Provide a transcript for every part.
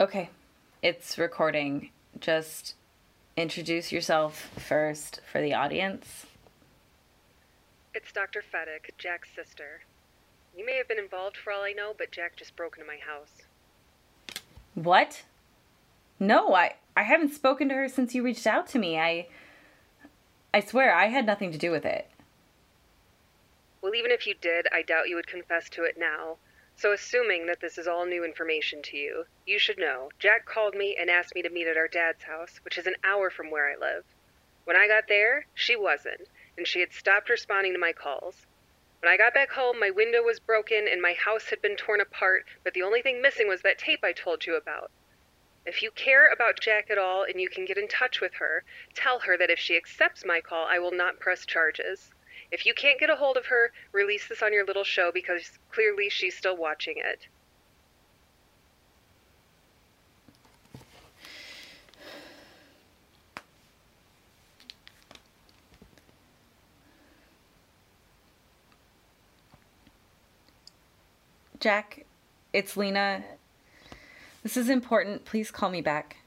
Okay, it's recording. Just introduce yourself first for the audience. It's Dr. Fedek, Jack's sister. You may have been involved for all I know, but Jack just broke into my house. What? No, I I haven't spoken to her since you reached out to me. I I swear I had nothing to do with it. Well, even if you did, I doubt you would confess to it now. So, assuming that this is all new information to you, you should know Jack called me and asked me to meet at our dad's house, which is an hour from where I live. When I got there, she wasn't, and she had stopped responding to my calls. When I got back home, my window was broken and my house had been torn apart, but the only thing missing was that tape I told you about. If you care about Jack at all and you can get in touch with her, tell her that if she accepts my call, I will not press charges. If you can't get a hold of her, release this on your little show because clearly she's still watching it. Jack, it's Lena. This is important. Please call me back.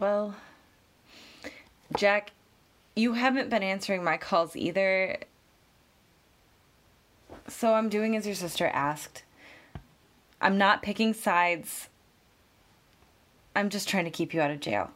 Well, Jack, you haven't been answering my calls either. So I'm doing as your sister asked. I'm not picking sides. I'm just trying to keep you out of jail.